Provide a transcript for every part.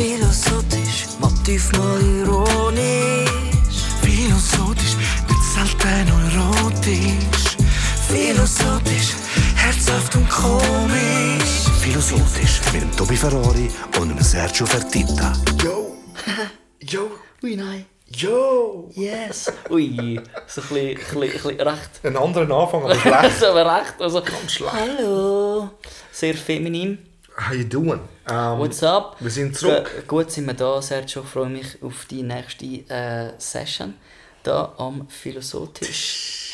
Philosophisch, motiv mal ironisch. Philosophisch, nicht selten erotisch. Philosophisch, herzhaft und komisch. Philosophisch mit dem Tobi Ferrari und dem Sergio Fertitta. Yo! Yo! Ui, nein. Yo! Yes. Ui, so ein bisschen, ein bisschen, ein bisschen recht. Einen anderen Anfang, aber schlecht. aber recht. Also, Ganz schlecht. hallo. Sehr feminin. How you doing? Ähm, What's up? wir sind zurück. Gu- Gut sind wir da, Sergio. Ich freue mich auf die nächste äh, Session. Da am Philosophisch.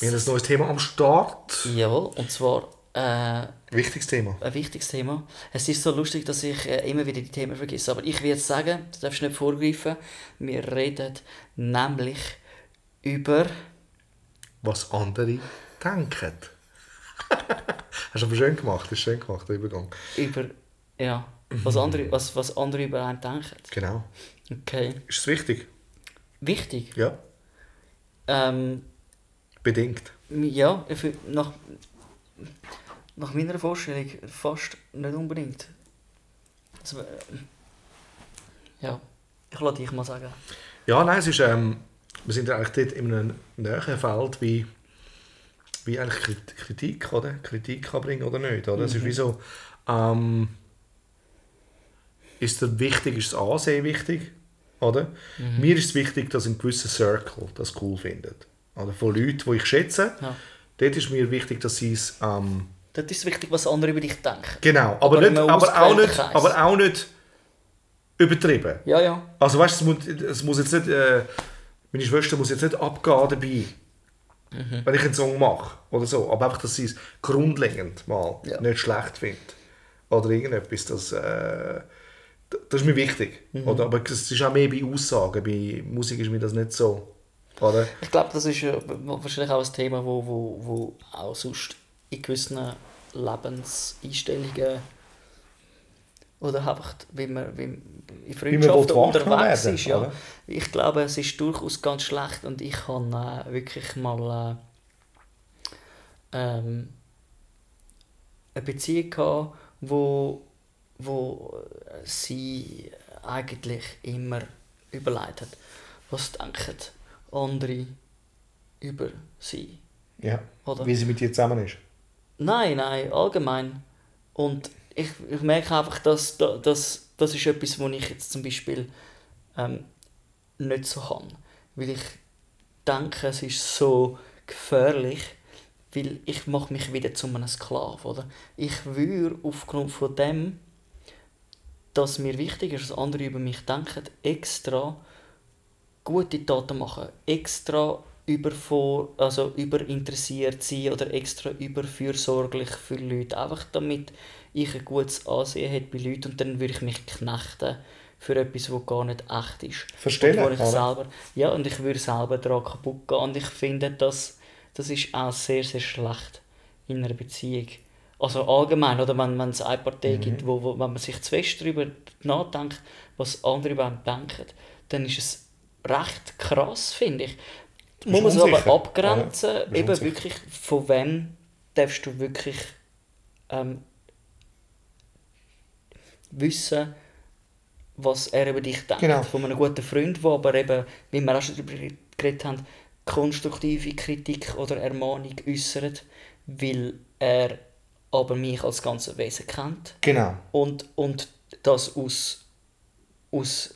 Wir haben ein neues Thema am Start. Jawohl, und zwar äh, Wichtiges Thema. ein wichtiges Thema. Es ist so lustig, dass ich äh, immer wieder die Themen vergesse. Aber ich jetzt sagen, du darfst nicht vorgreifen, wir reden nämlich über... Was andere denken. Hast du aber schön gemacht, das ist schön gemacht, der Übergang. über ja, was andere, was, was andere über einen denken. Genau. Okay. Ist es wichtig? Wichtig. Ja. Ähm, Bedingt. ja, nach, nach meiner Vorstellung fast nicht unbedingt. Also, äh, ja, ich lasse dich mal sagen. Ja, nein, es ist, ähm, wir sind eigentlich dort in einem näheren Feld wie, wie eigentlich Krit- Kritik, oder? Kritik kann bringen oder nicht, oder? Es ist wie so, ähm, ist es wichtig, ist das Ansehen wichtig, oder? Mir ist es wichtig, dass ein gewisser Circle das cool findet. Oder von Leuten, die ich schätze, Ja. dort ist mir wichtig, dass sie es, ähm, Dort ist es wichtig, was andere über dich denken. genau, aber, Aber nicht, aber, auch nicht, aber auch nicht übertrieben. Ja, ja. Also weißt du, es muss, es muss jetzt nicht, äh, meine Schwester muss jetzt nicht abgehen dabei, Mhm. wenn ich einen Song mache oder so. Aber einfach, dass sie es grundlegend mal Ja. nicht schlecht findet. Oder irgendetwas, das, äh, das ist mir wichtig. Mhm. Oder? Aber es ist auch mehr bei Aussagen, bei Musik ist mir das nicht so. Oder? Ich glaube, das ist äh, wahrscheinlich auch ein Thema, wo, wo, wo auch sonst in gewissen Lebenseinstellungen oder einfach, wie man, wie man in Freundschaften unterwegs werden, ist. Ja. oder? Ich glaube, es ist durchaus ganz schlecht und ich habe äh, wirklich mal äh, ähm, eine Beziehung gehabt, wo, wo sie eigentlich immer überlegt hat, was denken andere über sie. Ja. Oder? Wie sie mit dir zusammen ist. Nein, nein, allgemein. Und ich, ich merke einfach, dass da- dass das ist etwas, was ich jetzt zum Beispiel ähm, nicht so kann. Weil ich denke, es ist so gefährlich, weil ich mache mich wieder zu einem Sklav, oder? Ich würde aufgrund von dem, dass mir wichtig ist, dass andere über mich denken, extra gute Taten machen, extra über also überinteressiert sein oder extra überfürsorglich für Leute, einfach damit ich ein gutes Ansehen hätte bei Leuten und dann würde ich mich knechten für etwas, was gar nicht echt ist. Verstehen, Und ich oder? selber, ja, und ich würde selber daran kaputt gehen und ich finde, dass, das ist auch sehr, sehr schlecht in einer Beziehung. Also allgemein, oder wenn, wenn es eine Partei Mhm. gibt, wo, wo, wenn man sich zu fest darüber nachdenkt, was andere denken, dann ist es recht krass, finde ich. Muss man es aber abgrenzen? Bist eben unsicher. wirklich, von wem darfst du wirklich ähm, wissen, was er über dich denkt. Genau. Von einem guten Freund, der aber eben, wie wir auch schon darüber geredet haben, konstruktive Kritik oder Ermahnung äußert, weil er aber mich als ganzes Wesen kennt Genau. und, und das aus, aus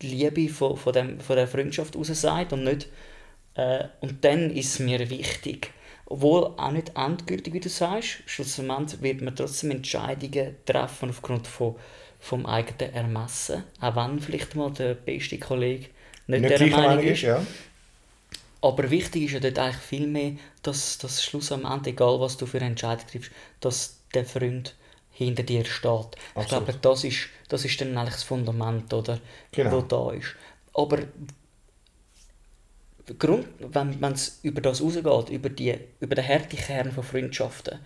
Liebe von, von, dem, von der Freundschaft heraus sagt und nicht äh, und dann ist es mir wichtig obwohl auch nicht endgültig wie du sagst schlussendlich wird man trotzdem Entscheidungen treffen aufgrund von vom eigenen Ermessen auch wenn vielleicht mal der beste Kollege nicht, Nicht der Meinung ist ja. aber wichtig ist ja dort eigentlich viel mehr, dass das Schluss am Ende, egal was du für eine Entscheidung triffst, dass der Freund hinter dir steht. Ich Absolut. glaube, das ist, das ist dann eigentlich das Fundament, oder, Genau. wo da ist. Aber Grund, wenn es über das rausgeht, über, die, über den harten Kern von Freundschaften,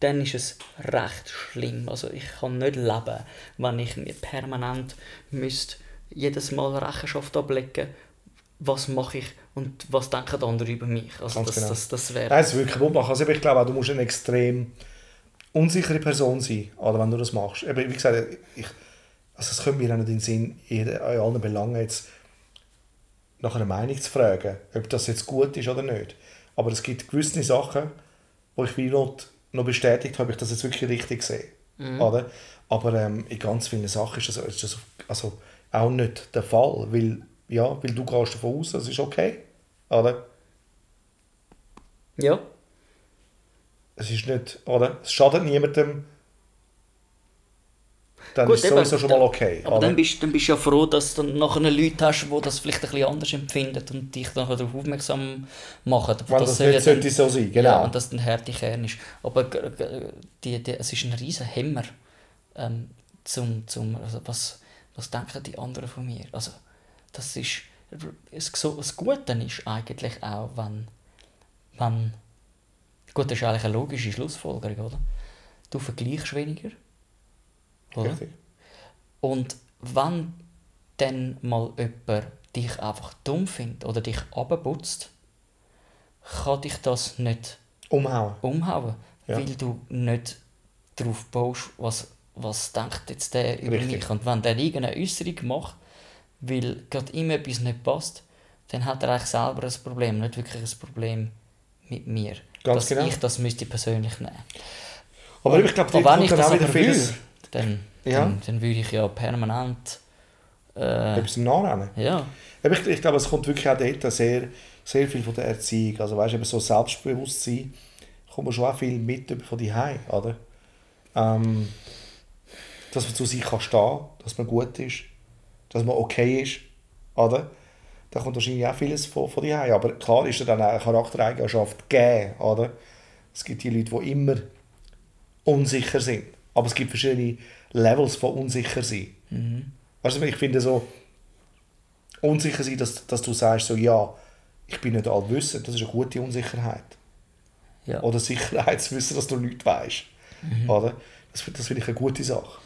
dann ist es recht schlimm. Also ich kann nicht leben, wenn ich mir permanent müsste jedes Mal Rechenschaft ablegen was mache ich und was denken andere über mich. Also Ganz das, genau. das, das wäre... Nein, es ist wirklich machen. Also ich glaube auch, du musst eine extrem unsichere Person sein, oder wenn du das machst. Eben, wie gesagt, ich, also es kommt mir auch nicht in den Sinn, in, in allen Belangen jetzt nach einer Meinung zu fragen, ob das jetzt gut ist oder nicht. Aber es gibt gewisse Sachen, wo ich wie noch, noch bestätigt habe, ob ich das jetzt wirklich richtig sehe. Oder? Aber ähm, in ganz vielen Sachen ist das, ist das also auch nicht der Fall, weil, ja, weil du gehst davon aus, das ist okay. Oder? Ja. Es ist nicht, oder? Es schadet niemandem. Dann Gut, ist es sowieso schon mal okay. Aber dann bist, dann bist du ja froh, dass du dann nachher Leute hast, die das vielleicht ein bisschen anders empfinden und dich nachher darauf aufmerksam machen. Weil das soll nicht sollte so sein, genau. Ja, und dass dann harte Kern ist. Aber die, die, es ist ein riesen Hämmer, ähm, zum, zum, also was, was denken die anderen von mir? Also, das ist, das Gute ist eigentlich auch, wenn, wenn, gut, das ist eigentlich eine logische Schlussfolgerung, oder? Du vergleichst weniger, oder? Richtig. Und wenn dann mal jemand dich einfach dumm findet oder dich abputzt, kann dich das nicht Umhauen. umhauen, Ja. weil du nicht darauf baust, was, was denkt jetzt der über Richtig. mich. Und wenn der irgendeine Äußerung macht, weil gerade ihm etwas nicht passt, dann hat er eigentlich selber ein Problem, nicht wirklich ein Problem mit mir. Ganz dass genau. ich das müsste persönlich nehmen. Aber ich glaube, dort ich kommt dann das auch wieder vieles dann, Ja. dann, dann würde ich ja permanent äh, etwas Nachrennen. ja, Aber ich, ich glaube, es kommt wirklich auch dort sehr, sehr viel von der Erziehung. Also weißt du, so Selbstbewusstsein kommt man schon auch viel mit von die oder? Ähm, dass man zu sich kann stehen, dass man gut ist, dass man okay ist, oder? Da kommt wahrscheinlich auch vieles von, von die Aber klar ist da dann auch eine Charaktereigenschaft gegeben, oder? Es gibt die Leute, die immer unsicher sind. Aber es gibt verschiedene Levels von unsicher sein. Weißt du, ich finde so, unsicher sein, dass, dass du sagst, so, ja, ich bin nicht allwissend, das ist eine gute Unsicherheit. ja. Oder Sicherheit zu wissen, dass du nichts weißt. Oder? Das, das finde ich eine gute Sache.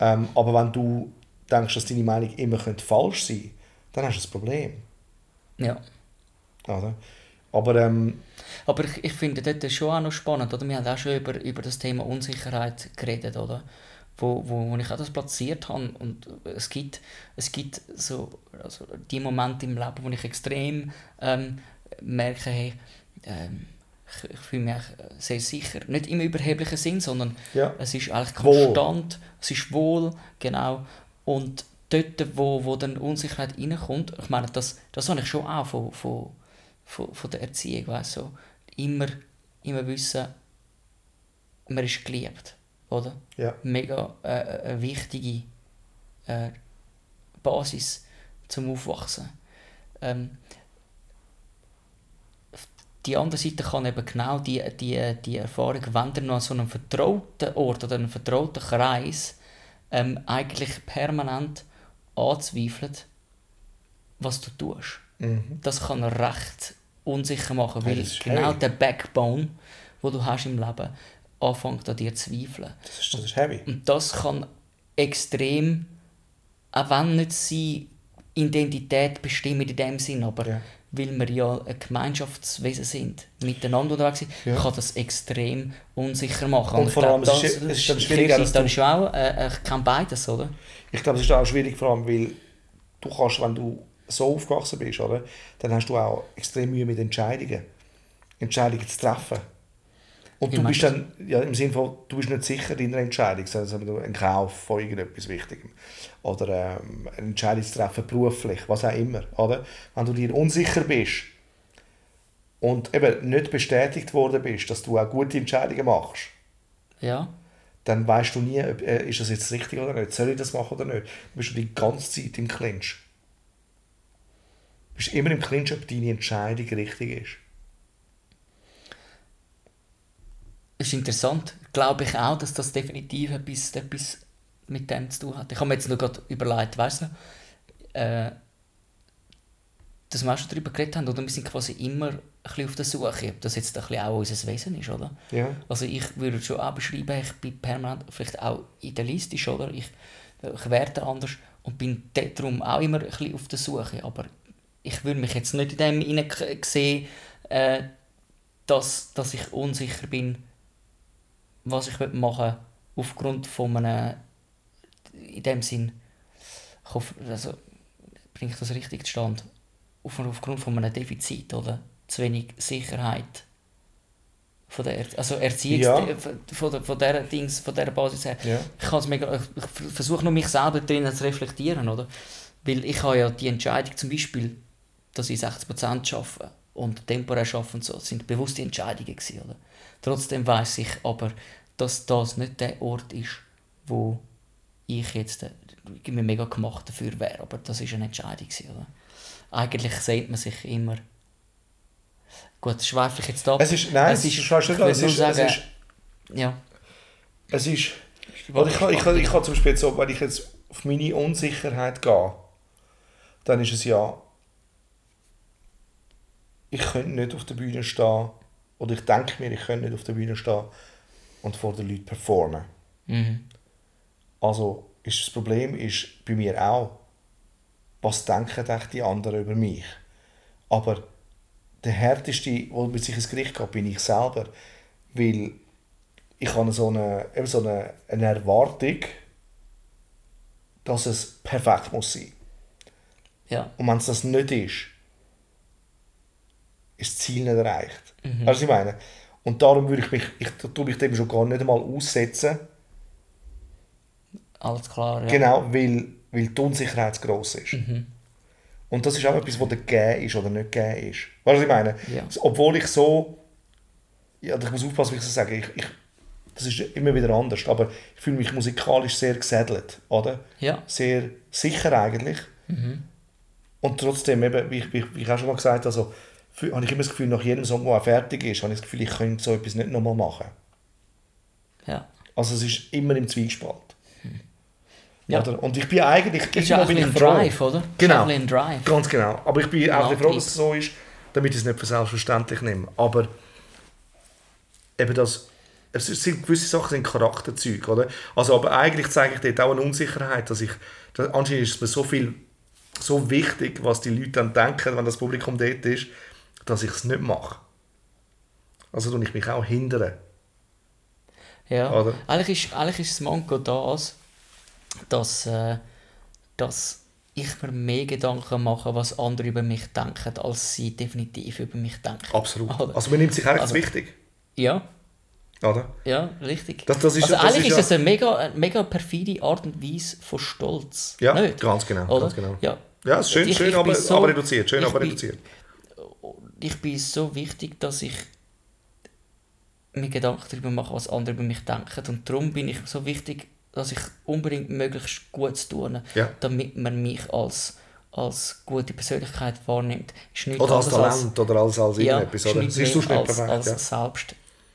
Ähm, aber wenn du denkst, dass deine Meinung immer könnte falsch sein könnte, dann hast du ein Problem. ja. Oder? Aber ähm, Aber ich, ich finde das schon auch noch spannend, oder? Wir haben auch schon über, über das Thema Unsicherheit geredet, oder? Wo, wo, wo ich auch das platziert habe. Und es gibt, es gibt so also die Momente im Leben, wo ich extrem ähm, merke, hey, ähm, ich, ich fühle mich sehr sicher. Nicht im überheblichen Sinn, sondern Ja. es ist eigentlich Wohl. konstant, es ist wohl, genau. Und dort, wo, wo dann Unsicherheit reinkommt, ich meine, das, das habe ich schon auch von, von, von, von der Erziehung, weißt so. immer, immer wissen, man ist geliebt, oder? ja, Mega äh, eine wichtige äh, Basis zum Aufwachsen. Ähm, die andere Seite kann eben genau die, die, die Erfahrung, wenn du noch an so einem vertrauten Ort oder einem vertrauten Kreis ähm, eigentlich permanent anzweifelt, was du tust. Mhm. Das kann recht unsicher machen, weil das ist genau heavy. der Backbone, wo du hast im Leben, anfängt an dir zu zweifeln. das, ist, das ist heavy. Und das kann extrem, auch wenn nicht seine Identität bestimmen in dem Sinn, aber Ja. weil wir ja ein Gemeinschaftswesen sind, miteinander unterwegs sind, Ja. kann das extrem unsicher machen. Und ich vor glaub, allem, es ist- es ist dann du- ist auch, äh, äh, kann beides, oder? Ich glaube, es ist auch schwierig, vor allem, weil du kannst, wenn du so aufgewachsen bist, oder, dann hast du auch extrem Mühe mit Entscheidungen. Entscheidungen zu treffen. Und du bist dann, ja, im Sinne von, du bist nicht sicher in deiner Entscheidung, sondern ein Kauf von irgendetwas Wichtigem. Oder ähm, eine Entscheidung zu treffen, beruflich, was auch immer. Oder? Wenn du dir unsicher bist und eben nicht bestätigt worden bist, dass du auch gute Entscheidungen machst, Ja. dann weißt du nie, ob, äh, ist das jetzt richtig oder nicht. Soll ich das machen oder nicht? Du bist die ganze Zeit im Clinch. Bist immer im Clinch, ob deine Entscheidung richtig ist. ist interessant. Glaube ich auch, dass das definitiv etwas, etwas mit dem zu tun hat. Ich habe mir jetzt noch gerade überlegt, weißt du, äh, dass wir auch schon darüber geredet haben, oder wir sind quasi immer ein bisschen auf der Suche, ob das jetzt ein bisschen auch unser Wesen ist, oder? Ja. Also ich würde schon auch beschreiben, ich bin permanent, vielleicht auch idealistisch, oder? Ich, ich werte anders und bin darum auch immer ein bisschen auf der Suche, aber ich würde mich jetzt nicht in dem hinein sehen, äh, dass, dass ich unsicher bin, was ich machen will, aufgrund von einem in dem Sinn, ich hoffe, also, bringe ich das richtig zustande, auf, aufgrund von einem Defizit, oder? Zu wenig Sicherheit von der, Er- also Erziehungs Ja. von, der, von der Dings, von der Basis her. Ja. Ich, mega, ich, ich versuche nur mich selber drinnen zu reflektieren, oder? Weil ich habe ja die Entscheidung zum Beispiel, dass ich 60% arbeite und temporär arbeite und so, das sind bewusste Entscheidungen gewesen, oder? Trotzdem weiß ich aber, dass das nicht der Ort ist, wo ich jetzt äh, mir mega gemacht dafür wäre, aber das ist eine Entscheidung gewesen, oder? Eigentlich sehnt man sich immer Gut, schweife ich jetzt ab. Es ist, nein, es ist, nicht ich will es ist, sagen, es ist, ja. es ist, oder ich, kann- ich, kann- ich kann zum Beispiel jetzt so, wenn ich jetzt auf meine Unsicherheit gehe, dann ist es ja, ich könnte nicht auf der Bühne stehen, oder ich denke mir, ich könnte nicht auf der Bühne stehen und vor den Leuten performen. Mhm. Also ist das Problem ist bei mir auch, was denken die anderen über mich? Aber der härteste, der mit sich ins Gericht geht, bin ich selber, weil ich habe so eine, eben so eine, eine Erwartung, dass es perfekt muss sein. Ja. Und wenn es das nicht ist, ist das Ziel nicht erreicht. Weißt du, was ich meine? Und darum würde ich mich, ich tue mich dem schon gar nicht einmal aussetzen, Alles klar, ja. Genau, weil, weil die Unsicherheit zu gross ist. Und das ist auch etwas, was gegeben ist oder nicht gegeben ist. Weißt du, was ich meine? Ja. Obwohl ich so. Ja, ich muss aufpassen, wie ich das sage. Ich, ich, das ist immer wieder anders. Aber ich fühle mich musikalisch sehr gesättelt. Oder? Ja. Sehr sicher eigentlich. Und trotzdem, eben, wie, ich, wie, ich- wie ich auch schon mal gesagt habe, also, habe ich immer das Gefühl, nach jedem Song, der fertig ist, habe ich das Gefühl, ich könnte so etwas nicht nochmal machen. Ja. Also es ist immer im Zwiespalt. Ja. Oder? Und ich bin eigentlich, ist ja auch ein bin bisschen ich ein froh. Drive, oder? Genau. Ein ein Drive. Ganz genau. Aber ich bin auch ein froh, dass es so ist, damit ich es nicht für selbstverständlich nehme. Aber eben das, es sind gewisse Sachen sind Charakterzüge, oder? Also aber eigentlich zeige ich dort auch eine Unsicherheit, dass ich, dass, anscheinend ist es mir so viel, so wichtig, was die Leute dann denken, wenn das Publikum dort ist, dass ich es nicht mache. Also tue ich mich auch hindern. Ja. Oder? Eigentlich, ist, eigentlich ist das Manko das, dass, äh, dass ich mir mehr Gedanken mache, was andere über mich denken, als sie definitiv über mich denken. Absolut. Oder? Also man nimmt sich eigentlich Also- wichtig. Ja, Oder? ja, richtig. Das- das ist- also das eigentlich ist ist ja- es eine mega, eine mega perfide Art und Weise von Stolz. Ja, Nicht? ganz genau, Oder? ganz genau. Ja. Ja, ist schön, Ich- schön ich aber, bin so- aber reduziert. Schön, aber bin- reduziert. Ich bin so wichtig, dass ich mir Gedanken darüber mache, was andere über mich denken. Und darum bin ich so wichtig, dass ich unbedingt möglichst Gutes tue, Ja. damit man mich als, als gute Persönlichkeit wahrnimmt. Ist Oder als Talent oder als, als ja, irgendetwas. ist Oder? mehr nicht als, perfekt? als ja.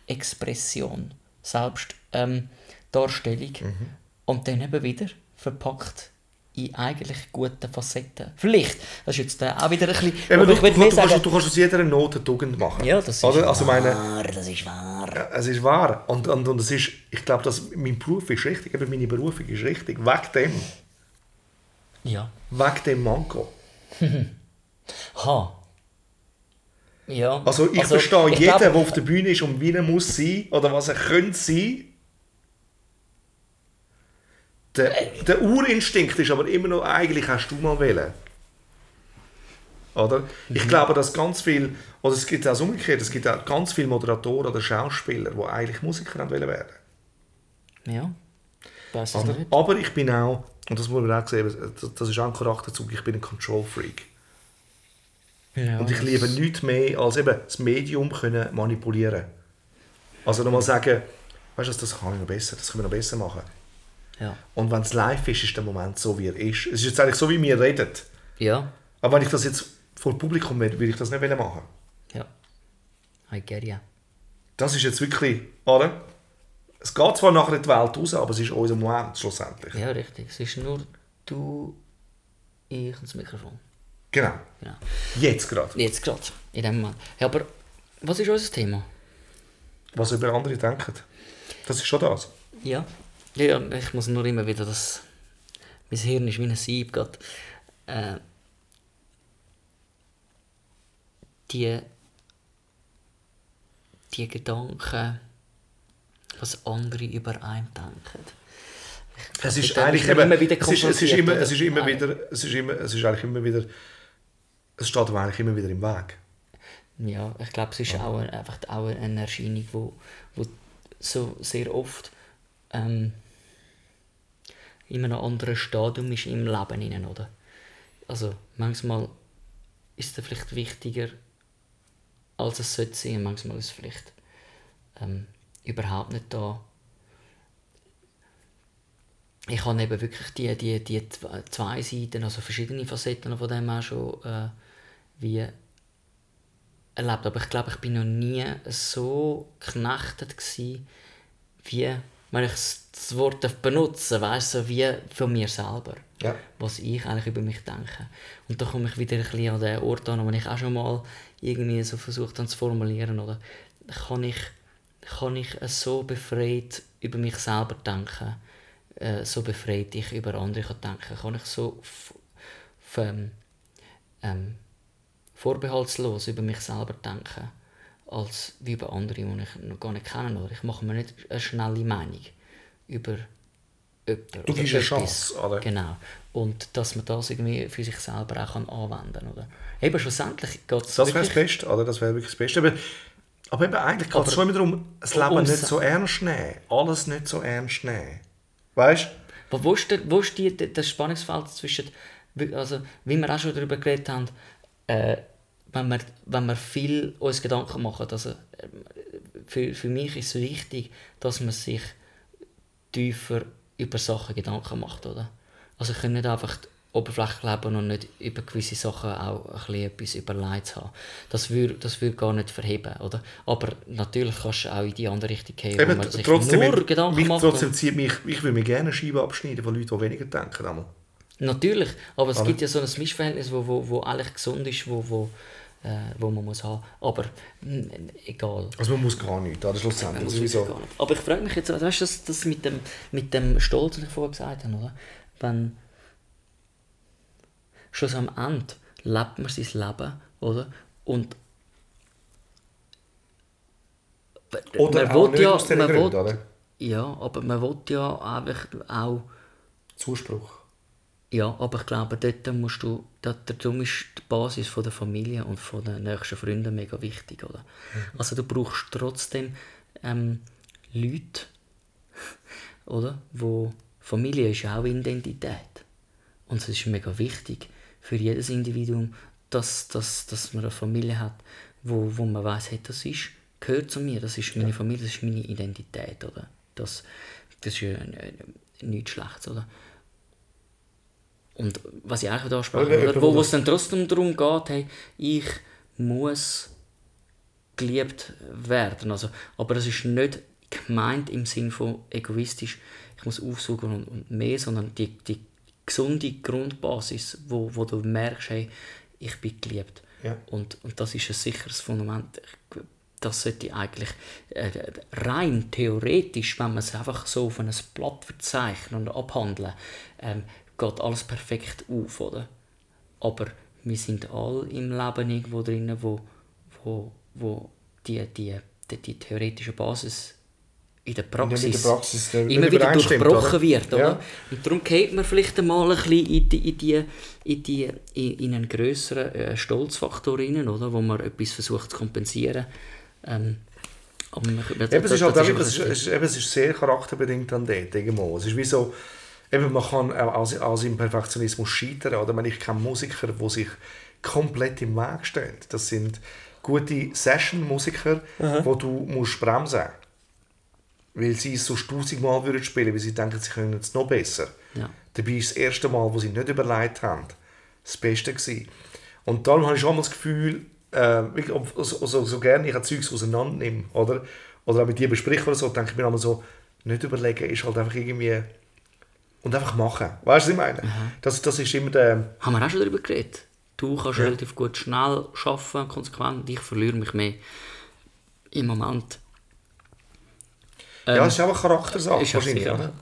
Selbstexpression, Selbstdarstellung ähm, Mhm. und dann eben wieder verpackt in eigentlich guten Facetten. Vielleicht, das ist jetzt äh, auch wieder ein bisschen... Eben, du, ich du, du, mehr kannst, sagen- du kannst aus jeder Not eine Tugend machen. Ja, das ist Oder? Also meine, wahr, das ist wahr. es ist wahr. Und, und, und es ist, ich glaube, dass mein Beruf ist richtig. Eben meine Berufung ist richtig. Wegen dem. Ja. Wegen dem Manko. Ha. Ja. Also ich verstehe ich jeden, der auf der Bühne ist und wie er muss sein oder was er könnte sein. Der, der Urinstinkt ist aber immer noch, eigentlich hast du mal wählen. Oder? Ich glaube, dass ganz viel, oder es gibt auch das umgekehrt, es gibt auch ganz viele Moderatoren oder Schauspieler, die eigentlich Musiker haben wollen werden. Ja. Es Aber, nicht. aber ich bin auch, und das muss man auch sehen, das- das ist auch ein Charakterzug, ich bin ein Control-Freak. Ja. Und ich liebe nichts mehr, als eben das Medium können manipulieren. Also nochmal sagen, weißt du, das kann ich noch besser, das können wir noch besser machen. Ja. Und wenn es live ist, ist der Moment so, wie er ist. Es ist jetzt eigentlich so, wie wir reden. Ja. Aber wenn ich das jetzt vor Publikum will, würde ich das nicht wollen machen. Ja. I get ya. Das ist jetzt wirklich, oder? Es geht zwar nachher in die Welt raus, aber es ist unser Moment schlussendlich. Ja, richtig. Es ist nur du, ich und das Mikrofon. Genau. Genau. Jetzt gerade. Jetzt gerade, in dem Moment. Ja, aber was ist unser Thema? Was über andere denken. Das ist schon das. Ja. Ja, ja, ich muss nur immer wieder das... Mein Hirn ist wie ein Sieb. Äh, die... Die Gedanken, was andere über einen denken. Es ist eigentlich eben, immer wieder es ist, es ist immer, es ist immer wieder, es ist immer, es ist eigentlich immer wieder, es steht aber eigentlich immer wieder im Weg. Ja, ich glaube, es ist auch ein- einfach auch eine Erscheinung, wo, wo so sehr oft ähm, in einem anderen Stadium ist im Leben hinein, oder? Also manchmal ist es vielleicht wichtiger, als es sollte sein. Manchmal ist es vielleicht ähm, überhaupt nicht da. Ich habe eben wirklich die, die, die zwe- zwei Seiten, also verschiedene Facetten von dem auch schon äh, wie erlebt. Aber ich glaube, ich bin noch nie so geknechtet gsi, wie, wenn ich das Wort darf benutzen weißt so wie von mir selber. Ja. Was ich eigentlich über mich denke. Und da komme ich wieder ein bisschen an den Ort an, wo ich auch schon mal irgendwie so versucht habe zu formulieren, oder? Kann ich, kann ich so befreit über mich selber denken, äh, so befreit ich über andere kann denken, kann ich so ähm, ähm, vorbehaltslos über mich selber denken, als wie über andere, die ich noch gar nicht kenne. Oder ich mache mir nicht eine schnelle Meinung über jemanden. Du oder gibst eine. Chance, oder? Genau. Und dass man das irgendwie für sich selber auch kann anwenden kann. Oder? Eben schlussendlich geht es Das wäre das Beste, oder? Das wäre wirklich das Beste. Aber, aber eben eigentlich geht es schon immer darum, das Leben nicht so ernst nehmen. Alles nicht so ernst nehmen. Weißt du? Wo, ist, der, wo ist die, das Spannungsfeld zwischen, wie- also, wie wir auch schon darüber geredet haben, äh, wenn, wir, wenn wir viel uns Gedanken machen, also, für, für mich ist es wichtig, dass man sich tiefer über Sachen Gedanken macht, oder? Also ich kann nicht einfach oberflächlich leben und nicht über gewisse Sachen auch ein bisschen etwas überlegt haben. Das würde das würd gar nicht verheben, oder? Aber natürlich kannst du auch in die andere Richtung gehen, wo Eben, man sich trotzdem, nur Gedanken mich, macht. trotzdem zieht mich, ich würde mir gerne eine Scheibe abschneiden von Leuten, die weniger denken. einmal. Natürlich, aber es Aber- gibt ja so ein Missverhältnis, wo, wo, wo eigentlich gesund ist, wo, wo, äh, wo man muss haben. Aber mm, egal. Also man muss gar nichts, oder? Schlussendlich. Sowieso. Gar nicht. Aber ich frage mich jetzt, weißt du, das, das mit, dem, mit dem Stolz, den ich vorher gesagt habe, oder? Wenn schon so am Ende lebt man sein Leben, oder? Und Oder man auch will nicht ja, aus man Gründen, will, oder? ja, aber man will ja einfach auch Zuspruch. Ja, aber ich glaube, dort musst du, da- darum ist Basis von der Familie und von den nächsten Freunden mega wichtig, oder? Also du brauchst trotzdem ähm, Leute, oder? Wo Familie ist ja auch Identität. Und es ist mega wichtig für jedes Individuum, dass, dass, dass man eine Familie hat, wo, wo man weiß, hey, das ist, gehört zu mir, das ist meine Familie, das ist meine Identität, oder? Das, das ist ja nichts Schlechtes, oder? Und was ich eigentlich da oder? jemand, wo es dann trotzdem darum geht, hey, ich muss geliebt werden. Also, aber es ist nicht gemeint im Sinn von egoistisch, ich muss aufsuchen und, und mehr, sondern die, die gesunde Grundbasis, wo, wo du merkst, hey, ich bin geliebt. Ja. Und, und das ist ein sicheres Fundament. Das sollte eigentlich äh, rein theoretisch, wenn man es einfach so auf ein Blatt verzeichnen und abhandeln, ähm, geht alles perfekt auf, oder? Aber wir sind alle im Leben irgendwo drin, wo, wo, wo die, die, die, die theoretische Basis in der Praxis, mit der Praxis, äh, immer wieder durchbrochen oder? wird. Oder? Ja. Und darum geht man vielleicht einmal ein bisschen in, die, in, die, in, die, in, in einen grösseren äh, Stolzfaktor rein, oder? wo man etwas versucht zu kompensieren. Ähm, aber man, das, Eben, es ist halt es ist, eben, es ist sehr charakterbedingt dann dort, irgendwo. Es ist wie so, eben, man kann auch an, seinem Perfektionismus scheitern, oder? Wenn ich kenne Musiker, die sich komplett im Weg stehen. Das sind gute Session-Musiker, wo du musst bremsen musst. Weil sie es sonst tausendmal würden spielen, weil sie denken, sie können es noch besser. Ja. Dabei ist das erste Mal, wo sie nicht überlegt haben, das Beste gewesen. Und darum habe ich schon mal das Gefühl, äh, ich- so, so, so gerne ich ein Zeugs auseinandernehme, oder? Oder auch mit dir bespreche oder so, denke ich mir immer so, nicht überlegen ist halt einfach irgendwie... Und einfach machen. Weißt du, was ich meine? Das, das ist immer der... Haben wir auch schon darüber geredet. Du kannst relativ gut schnell arbeiten, konsequent. Ich verliere mich mehr im Moment. ja, es ist auch eine Charaktersache Ähm, ist wahrscheinlich, sicher. oder?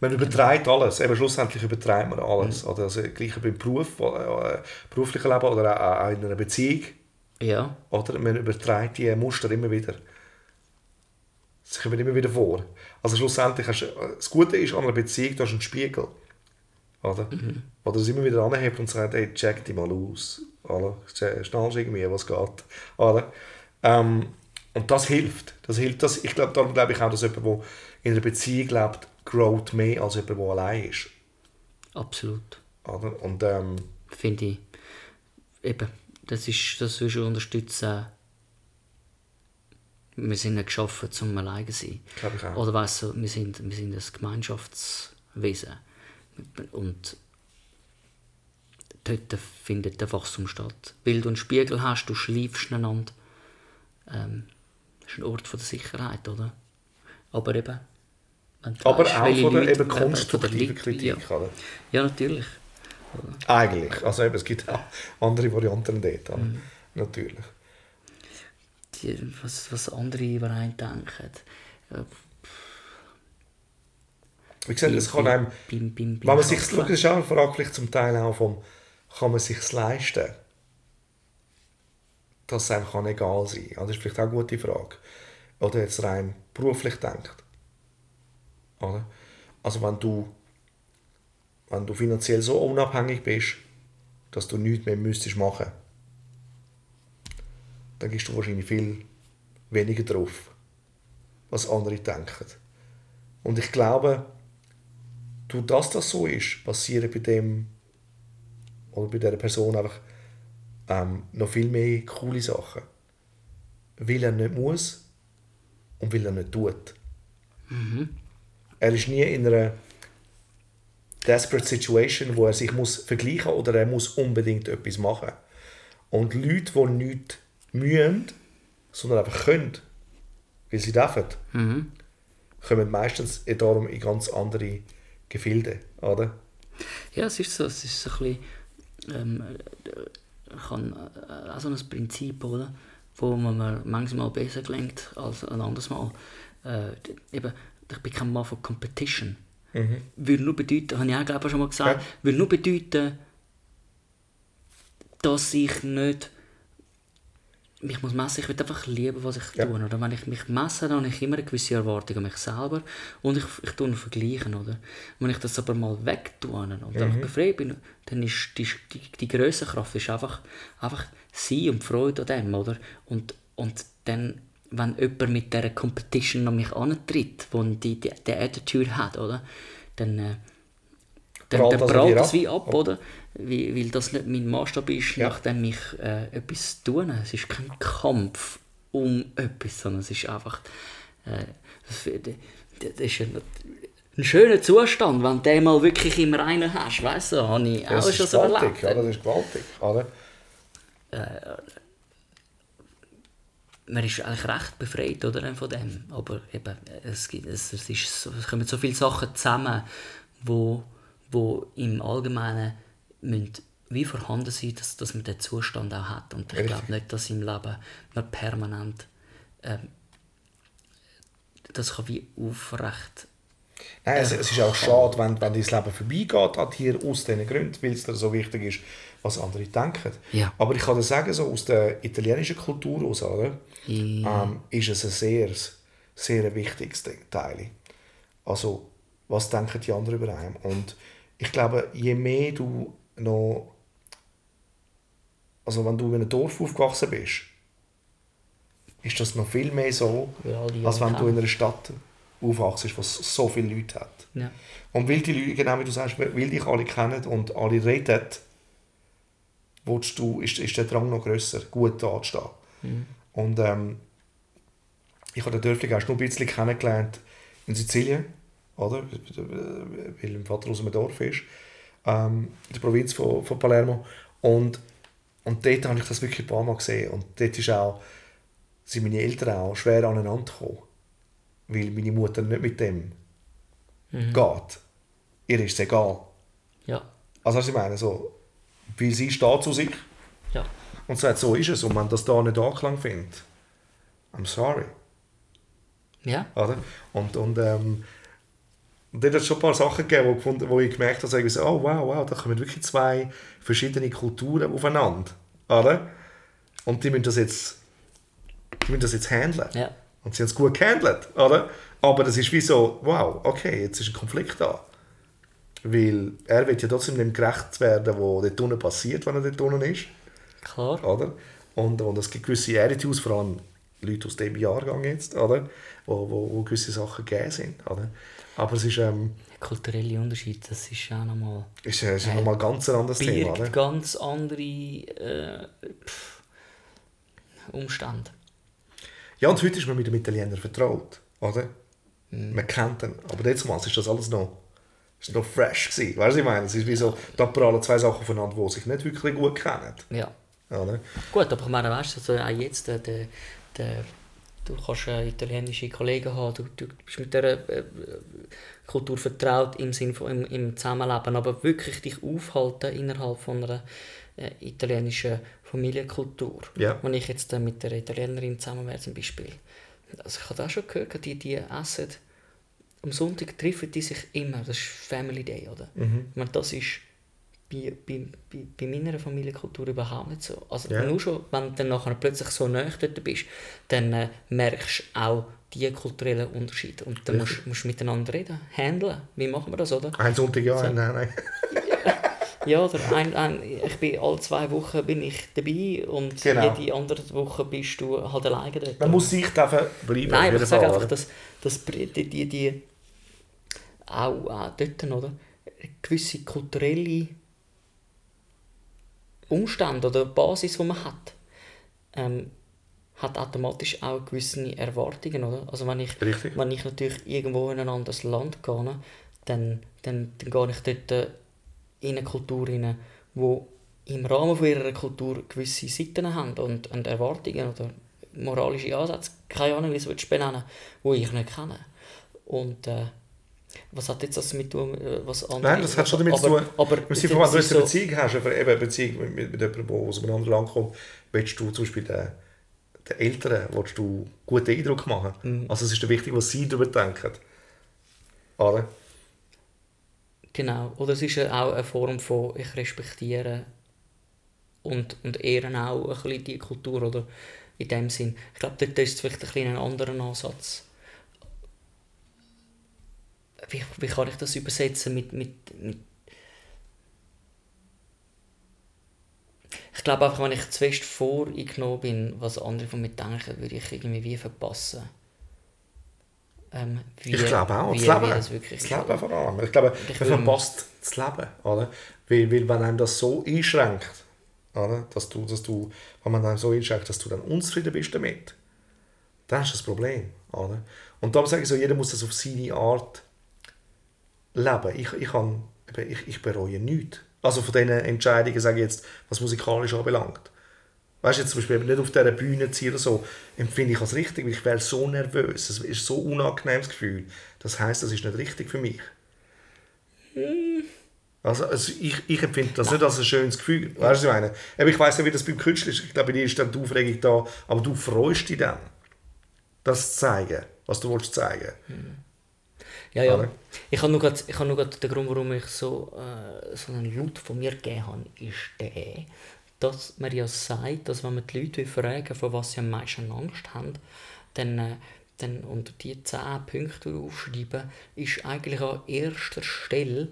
Man übertreibt alles. Eben schlussendlich übertreibt man alles. Mhm. Oder also, gleich beim Beruf, äh, beruflichen Leben oder auch, auch in einer Beziehung. Ja, Oder? Man übertreibt die Muster immer wieder. Sie kommen immer wieder vor. Also schlussendlich hast du, das Gute ist an einer Beziehung, du hast einen Spiegel. Oder? Mhm. Oder es immer wieder anhebt und sagt, hey, check dich mal aus. Oder? Schnallst irgendwie, was geht. Oder? Ähm, und das hilft. Das hilft das, ich glaube, darum glaube ich auch, dass jemand, der in einer Beziehung lebt, growt mehr als jemand, der allein ist. Absolut. Oder? Und ähm, Finde ich. Eben, das ist, das willst du unterstützen. Wir sind nicht geschaffen, zum alleine zu sein. Glaube ich auch. Oder weißt du, wir sind, wir sind ein Gemeinschaftswesen. Und dort findet der Wachstum statt. Weil du einen Spiegel hast, du schleifst einander. Ähm, das ist ein Ort von der Sicherheit, oder? Aber eben. aber weisst, auch von der Leute- eben konstruktiven Kritik. Ja. Oder? ja, natürlich. Eigentlich. Also eben, es gibt auch andere Varianten dort. oder? Mhm. Natürlich. Die, was, was andere über einen denken. Äh, Wie gesagt, es kann einem, beim, beim, beim wenn man sich, Arbeiten. schau, das ist auch eine Frage vielleicht zum Teil auch vom, kann man sich leisten, dass es einem kann egal sein kann. Das ist vielleicht auch eine gute Frage. Oder jetzt rein beruflich denkt. Oder? Also wenn du, wenn du finanziell so unabhängig bist, dass du nichts mehr müsstest machen, dann gibst du wahrscheinlich viel weniger drauf, was andere denken. Und ich glaube, du, dass das so ist, passieren bei dem oder bei dieser Person einfach ähm, noch viel mehr coole Sachen. Weil er nicht muss und weil er nicht tut. Er ist nie in einer desperate situation, wo er sich muss vergleichen oder er muss unbedingt etwas machen. Und Leute, die nichts mühen, sondern einfach können, weil sie dürfen, kommen meistens darum in ganz andere Gefilde, oder? Ja, es ist so, es ist so ein bisschen, ähm, äh, kann, äh, auch so ein Prinzip, oder? Wo man manchmal besser gelingt als ein anderes Mal. Äh, eben, ich bin kein Mann von Competition. Würde nur bedeuten, habe ich auch glaube ich schon mal gesagt, Ja. würde nur bedeuten, dass ich nicht mich muss messen, ich will einfach lieben, was ich Ja. tue. Oder wenn ich mich messe, dann habe ich immer eine gewisse Erwartung an mich selber und ich, ich tue vergleichen. Oder? Wenn ich das aber mal wegtue und einfach befreit bin, dann ist die, die, die grösste Kraft ist einfach, einfach sein und Freude an dem. Oder? Und, und dann, wenn jemand mit dieser Competition an mich antritt, wo die, die, die Attitude hat, oder? dann, äh, dann, dann prallt das wie ab, oder? Weil, weil das nicht mein Maßstab ist, Ja. nachdem ich äh, etwas tue. Es ist kein Kampf um etwas, sondern es ist einfach. Äh, das, das ist ein, ein schöner Zustand, wenn du den mal wirklich im Reinen hast. Weißt du, habe ich auch Das schon ist so gewaltig, erlebt. ja, das ist gewaltig, oder? man ist eigentlich recht befreit oder, von dem. Aber eben, es, gibt, es, es, ist so, es kommen so viele Sachen zusammen, wo, wo im Allgemeinen müssen wie vorhanden sein, dass, dass man den Zustand auch hat. Und ich glaube nicht, dass im Leben man permanent ähm, das kann wie aufrecht Nein, es, es ist auch schade, wenn, wenn dein Leben vorbeigeht an dir aus diesen Gründen, weil es dir so wichtig ist, was andere denken. Ja. Aber ich kann dir sagen, so aus der italienischen Kultur aus, oder, ähm, ist es ein sehr, sehr wichtiges Teil. Also, was denken die anderen über einen? Und ich glaube, je mehr du noch, also wenn du in einem Dorf aufgewachsen bist, ist das noch viel mehr so, Ja, die als wenn du in einer Stadt aufwachst, wo es so viele Leute hat. ja. Und weil die Leute, genau wie du sagst, weil dich alle kennen und alle reden, willst du, ist, ist der Drang noch grösser, gut dazustehen. Und ähm, ich habe den Dörfling erst nur ein bisschen kennengelernt in Sizilien, oder? weil mein Vater aus einem Dorf ist, ähm, in der Provinz von, von Palermo. Und, und dort habe ich das wirklich ein paar Mal gesehen. Und dort ist auch, sind meine Eltern auch schwer aneinander gekommen, weil meine Mutter nicht mit dem geht. Ihr ist es egal. Ja. Also was ich meine, so, weil sie steht zu sich Ja. und sagt, so ist es. Und wenn das da nicht Anklang findet, I'm sorry. Ja. Oder? Und, und, ähm, und dort hat es schon ein paar Sachen gegeben, wo, gefunden, wo ich gemerkt habe, so, oh wow, wow, da kommen wirklich zwei verschiedene Kulturen aufeinander. Oder? Und die müssen das jetzt, die müssen das jetzt handeln. Ja. Und sie haben es gut gehandelt, oder? Aber das ist wie so, wow, okay, jetzt ist ein Konflikt da. Weil er will ja trotzdem dem gerecht werden, was dort unten passiert, wenn er dort unten ist. Klar. Oder? Und, und es gibt gewisse Attitudes, vor allem Leute aus dem Jahrgang jetzt, oder? Wo, wo, wo gewisse Sachen gegeben sind. Oder? Aber es ist, ähm, Kulturelle Unterschied, das ist auch nochmal... ist, äh, ist Äh, nochmal ganz ein anderes Thema. Oder? ganz andere äh, pff, Umstände. Ja, und heute ist man mit dem Italiener vertraut. Oder? Man kennt ihn. Aber damals ist das alles noch, ist noch fresh gewesen. Weißt du, was ich meine? Es ist wie so, da prallen zwei Sachen aufeinander, die sich nicht wirklich gut kennen. Ja. Oder? Gut, aber ich meine, weißt du, also auch jetzt, der, der, der, du kannst äh, italienische Kollegen haben, du, du bist mit dieser äh, Kultur vertraut im Sinne von im, im Zusammenleben, aber wirklich dich aufhalten innerhalb von einer äh, italienischen Familienkultur. Ja. Wenn ich jetzt äh, mit der Italienerin zusammen wäre zum Beispiel, also ich habe das schon gehört, die, die essen, am Sonntag treffen die sich immer, das ist Family Day, oder? Mhm. Ich meine, das ist bei, bei, bei, bei meiner Familienkultur überhaupt nicht so. Also Ja. nur schon, wenn du dann nachher plötzlich so nahe dort bist, dann äh, merkst du auch die kulturellen Unterschiede. Und dann musst musst du miteinander reden, handeln. Wie machen wir das, oder? Ein Sonntag ja, So. nein, nein. Ja, oder ein, ein, ich bin alle zwei Wochen bin ich dabei und Genau. jede andere Woche bist du halt alleine dort. Man muss sich dürfen bleiben. Nein, ich sage einfach, dass, dass die, die, die auch, auch dort, oder? gewisse kulturelle Umstände oder Basis, die man hat, ähm, hat automatisch auch gewisse Erwartungen, oder? Also wenn ich, Richtig. wenn ich natürlich irgendwo in ein anderes Land gehe, ne, dann, dann, dann gehe ich dort äh, in eine Kultur rein, wo im Rahmen von ihrer Kultur gewisse Seiten haben und, und Erwartungen oder moralische Ansätze, keine Ahnung, wie es willst du benennen, die ich nicht kenne. Und äh, was hat jetzt das mit tun, äh, was andere... Nein, das hat schon damit zu aber, tun, aber von, wenn du eine so- Beziehung hast, eben eine Beziehung mit, mit, mit jemandem, der aus einem anderen Land kommt, willst du zum Beispiel den, den Eltern willst du einen guten Eindruck machen. Mhm. Also es ist wichtig, was sie darüber denken. Oder? Genau. Oder es ist ja auch eine Form von, ich respektiere und, und ehren auch ein bisschen die Kultur, oder? In dem Sinn. Ich glaube, dort ist es vielleicht ein bisschen ein anderer Ansatz. Wie, wie kann ich das übersetzen mit, mit, mit Ich glaube einfach, wenn ich zu fest voreingenommen bin, was andere von mir denken, würde ich irgendwie wie verpassen. Ähm, wie, ich glaube auch. wie, das Leben. das wirklich das Leben vor allem. Ich glaube, Ich man verpasst das Leben. Oder? Weil, weil wenn einem das so einschränkt, oder? Dass du, dass du, wenn man einem so einschränkt, dass du dann unzufrieden bist damit, dann ist das Problem. Oder? Und darum sage ich so, jeder muss das auf seine Art leben. Ich, ich, kann, ich, ich bereue nichts. Also von diesen Entscheidungen, sage ich jetzt, was musikalisch anbelangt. Weißt du, jetzt zum Beispiel nicht auf dieser Bühne ziehen oder so, empfinde ich als richtig, weil ich wäre so nervös. Es ist so ein unangenehmes Gefühl. Das heisst, das ist nicht richtig für mich. Also, also ich, ich empfinde das nicht als ein schönes Gefühl. Weißt du, was ich meine? Ich weiss ja, wie das beim Künstler ist. Ich glaube, bei dir ist dann die Aufregung da, aber du freust dich dann, das zu zeigen, was du willst zeigen. Ja, ja. Oder? Ich habe nur grad, ich habe nur grad den Grund, warum ich so, äh, so einen Laut von mir gegeben habe, ist der, dass man ja sagt, dass wenn man die Leute fragen, vor was sie am meisten Angst haben, dann, äh, dann unter die 10 Punkte die aufschreiben, ist eigentlich an erster Stelle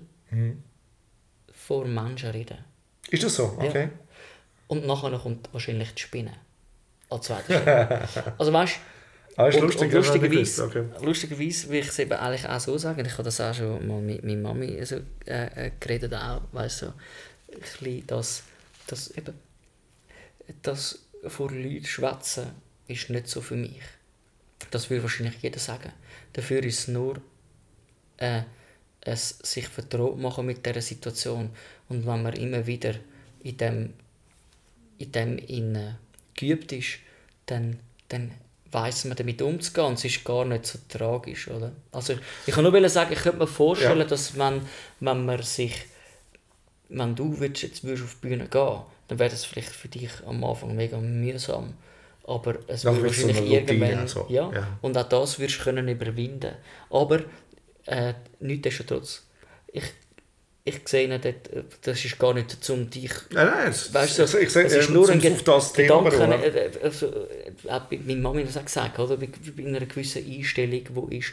vor Menschen reden. Ist das so? Okay. Und nachher kommt wahrscheinlich die Spinne. An zweiter Stelle. also weißt Ah, ist und, lustig. und lustigerweise. Okay. lustigerweise will ich es eben eigentlich auch so sagen, ich habe das auch schon mal mit meiner Mami so, äh, äh, geredet, auch, weißt du, so, ein bisschen, dass, dass eben, das vor Leuten schwätzen ist nicht so für mich. Das würde wahrscheinlich jeder sagen. Dafür ist es nur äh, es sich vertraut machen mit dieser Situation. Und wenn man immer wieder in dem, in dem in, äh, geübt ist, dann, dann weiß man damit umzugehen und es ist gar nicht so tragisch, oder? Also ich kann nur sagen, ich könnte mir vorstellen, Ja. dass wenn, wenn man sich, wenn du würdest, jetzt würdest auf die Bühne gehen, dann wäre das vielleicht für dich am Anfang mega mühsam. Aber es so wahrscheinlich Routine, irgendwann, so. ja, Ja. und auch das wirst du können überwinden. Aber äh, nichtsdestotrotz, ich, ich sehe nicht, dort, das ist gar nicht dazu, um dich Nein, nein, es, Weißt du, ich, ich, ich, es ist nur zum ein auf das Thema Gedanken, beruhen. äh, äh, also, äh, meine Mami hat das auch gesagt, oder? Bei, einer gewissen Einstellung, wo ist,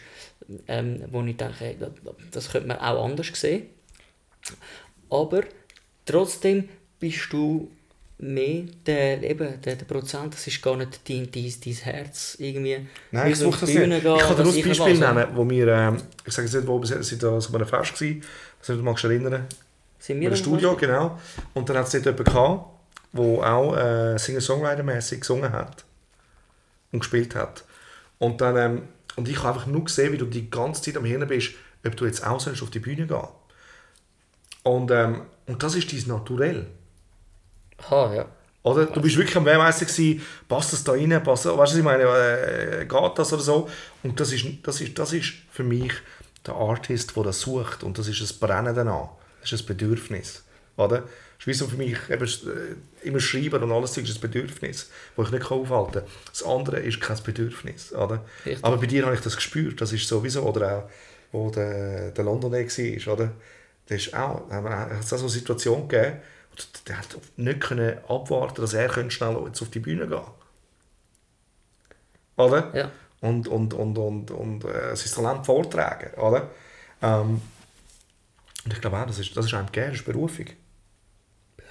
ähm, wo ich denke, das, das könnte man auch anders sehen. Aber trotzdem bist du mehr der, eben, der, der Prozent, das ist gar nicht dein, dein, dein Herz irgendwie. Nein, ich suche das nicht. Bühne Ich gehen, kann dir nur ein ich Beispiel nennen, wo wir, ähm, ich sage jetzt nicht, wo wir sind da so bei einem Fest gewesen, du magst erinnern, Sind in wir einem am Studio, Beispiel? genau. Und dann hat es dort jemanden gehabt, der auch äh, Singer-Songwriter-mäßig gesungen hat und gespielt hat. Und, dann, ähm, und ich habe einfach nur gesehen, wie du die ganze Zeit am Hirn bist, ob du jetzt auch sollst auf die Bühne gehen Und, ähm, und das ist dein Naturell. Ah, ja. Oder? Du bist wirklich am Wehrmeister gewesen, passt das da rein, passt, weißt du, was ich meine, äh, geht das oder so? Und das ist, das, ist, das ist für mich der Artist, der das sucht und das ist ein Brennen danach, das ist ein Bedürfnis, oder? Das ist wie so für mich, eben, äh, immer schreiben und alles ist ein Bedürfnis, das ich nicht aufhalten kann. Das andere ist kein Bedürfnis, oder? Richtig. Aber bei dir habe ich das gespürt, das ist sowieso, oder auch, wo der, der London Day war, oder? Das ist auch, hat es auch so eine Situation gegeben, und der hat nicht können abwarten, dass er schnell jetzt auf die Bühne gehen Oder? Ja. Und, und, und, und, und äh, sein Talent vortragen, oder? Ähm, und ich glaube auch, das ist, das ist einem gegeben, das ist Berufung.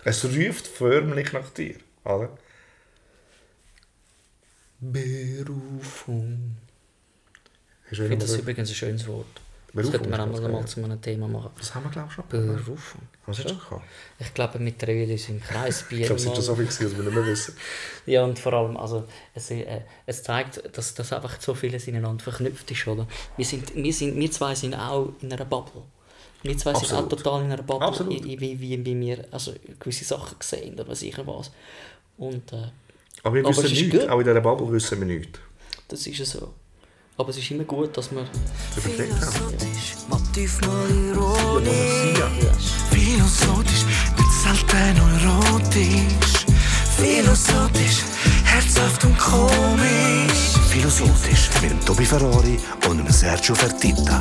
Es ruft förmlich nach dir, oder? Berufung. Ich finde das übrigens ein schönes Wort. Das Berufung könnte man ist einmal ganz mal zu einem Thema machen. Was haben wir, glaube ich, schon? Berufung. Was du schon gehabt? Ich glaube, mit drehen uns im Kreis bei Ich glaube, es ist schon so viel, dass wir nicht mehr wissen. Ja, und vor allem, also, es, äh, es zeigt, dass, dass einfach so vieles ineinander verknüpft ist, oder? Wir, sind, wir, sind, wir zwei sind auch in einer Bubble. Wir zwei sind auch Absolut. total in einer Bubble, Absolut. i- wie, wie, wie wir also, gewisse Sachen sehen oder sicher was. Und äh, Aber wir Aber wissen ist nichts. gut. Auch in dieser Bubble wissen wir nichts. das ist ja so. Aber es ist immer gut, dass man... Überlegt haben. Philosophisch, manchmal ironisch. Ja. Philosophisch, nicht selten erotisch. Philosophisch, herzhaft und komisch. Philosophisch mit Tobi Ferrari und Sergio Fertitta.